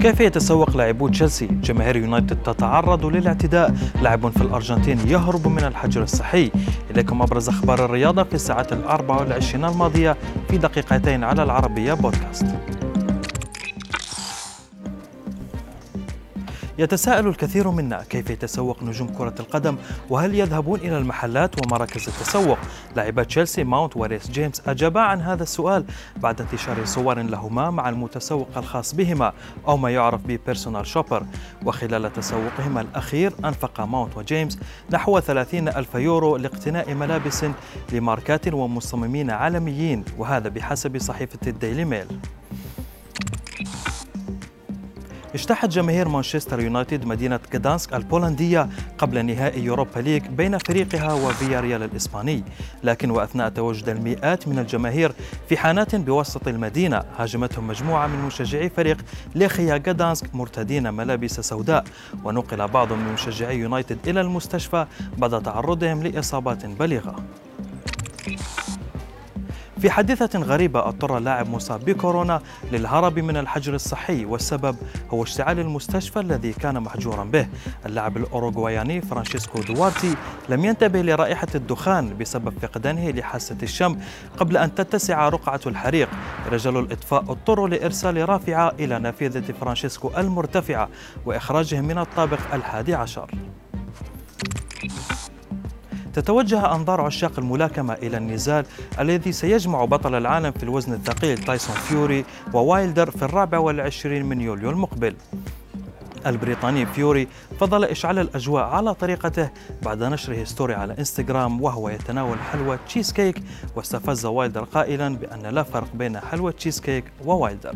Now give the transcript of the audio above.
كيف يتسوق لاعبو تشيلسي؟ جماهير يونايتد تتعرض للاعتداء، لاعب في الأرجنتين يهرب من الحجر الصحي. إليكم أبرز أخبار الرياضة في الساعات الأربع والعشرين الماضية في دقيقتين على العربية بودكاست. يتساءل الكثير منا كيف يتسوق نجوم كرة القدم وهل يذهبون إلى المحلات ومراكز التسوق؟ لاعبا تشيلسي ماونت وريس جيمس أجابا عن هذا السؤال بعد انتشار صور لهما مع المتسوق الخاص بهما أو ما يعرف ب personal shopper وخلال تسوقهما الأخير أنفق ماونت وجيمس نحو 30 ألف يورو لاقتناء ملابس لماركات ومصممين عالميين وهذا بحسب صحيفة الديلي ميل. اجتاحت جماهير مانشستر يونايتد مدينة غدانسك البولندية قبل نهائي يوروبا ليج بين فريقها وفياريال الإسباني. لكن وأثناء تواجد المئات من الجماهير في حانات بوسط المدينة هاجمتهم مجموعة من مشجعي فريق ليخيا غدانسك مرتدين ملابس سوداء. ونقل بعض من مشجعي يونايتد إلى المستشفى بعد تعرضهم لإصابات بليغة. في حادثة غريبة أضطر لاعب مصاب بكورونا للهرب من الحجر الصحي والسبب هو اشتعال المستشفى الذي كان محجورا به. اللاعب الأوروغواياني فرانشيسكو دوارتي لم ينتبه لرائحة الدخان بسبب فقدانه لحاسة الشم قبل أن تتسع رقعة الحريق. رجال الإطفاء اضطروا لإرسال رافعة إلى نافذة فرانشيسكو المرتفعة وإخراجه من الطابق الحادي عشر. تتوجه أنظار عشاق الملاكمة إلى النزال الذي سيجمع بطل العالم في الوزن الثقيل تايسون فيوري ووايلدر في الرابع والعشرين من يوليو المقبل. البريطاني فيوري فضل إشعال الأجواء على طريقته بعد نشره story على إنستغرام وهو يتناول حلوى تشيز كيك واستفز وايلدر قائلا بأن لا فرق بين حلوى تشيز كيك ووايلدر.